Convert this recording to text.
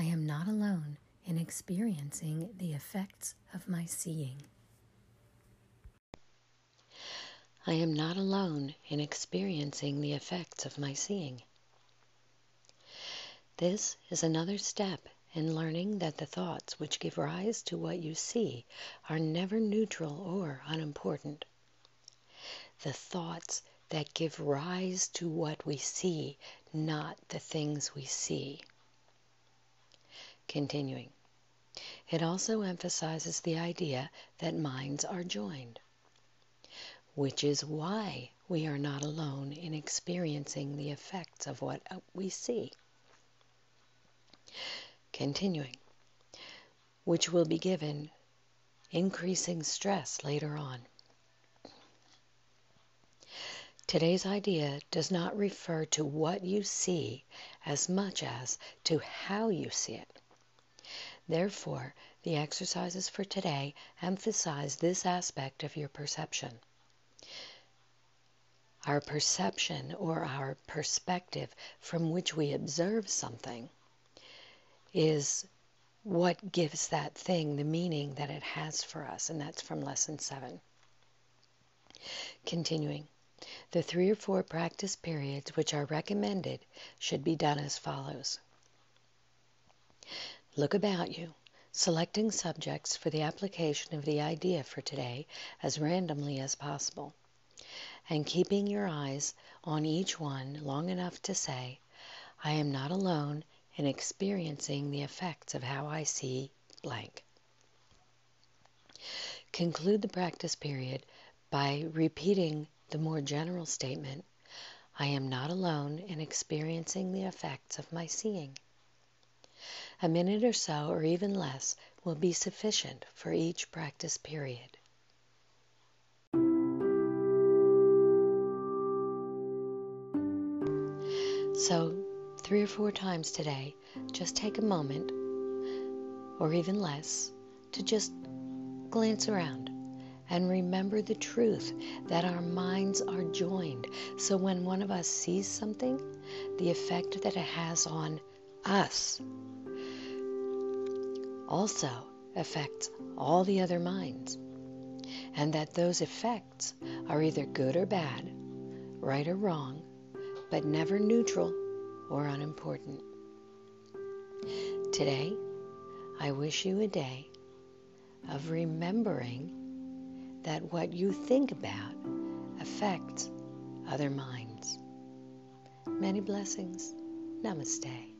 I am not alone in experiencing the effects of my seeing. I am not alone in experiencing the effects of my seeing. This is another step in learning that the thoughts which give rise to what you see are never neutral or unimportant. The thoughts that give rise to what we see, not the things we see. Continuing. It also emphasizes the idea that minds are joined, which is why we are not alone in experiencing the effects of what we see. Continuing, which will be given increasing stress later on. Today's idea does not refer to what you see as much as to how you see it. Therefore, the exercises for today emphasize this aspect of your perception. Our perception or our perspective from which we observe something is what gives that thing the meaning that it has for us, and that's from lesson seven. Continuing, the three or four practice periods which are recommended should be done as follows. Look about you, selecting subjects for the application of the idea for today as randomly as possible, and keeping your eyes on each one long enough to say, I am not alone in experiencing the effects of how I see blank. Conclude the practice period by repeating the more general statement, I am not alone in experiencing the effects of my seeing. A minute or so, or even less, will be sufficient for each practice period. So, three or four times today, just take a moment, or even less, to just glance around and remember the truth that our minds are joined. So when one of us sees something, the effect that it has on us also affects all the other minds, and that those effects are either good or bad, right or wrong, but never neutral or unimportant. Today, I wish you a day of remembering that what you think about affects other minds. Many blessings. Namaste.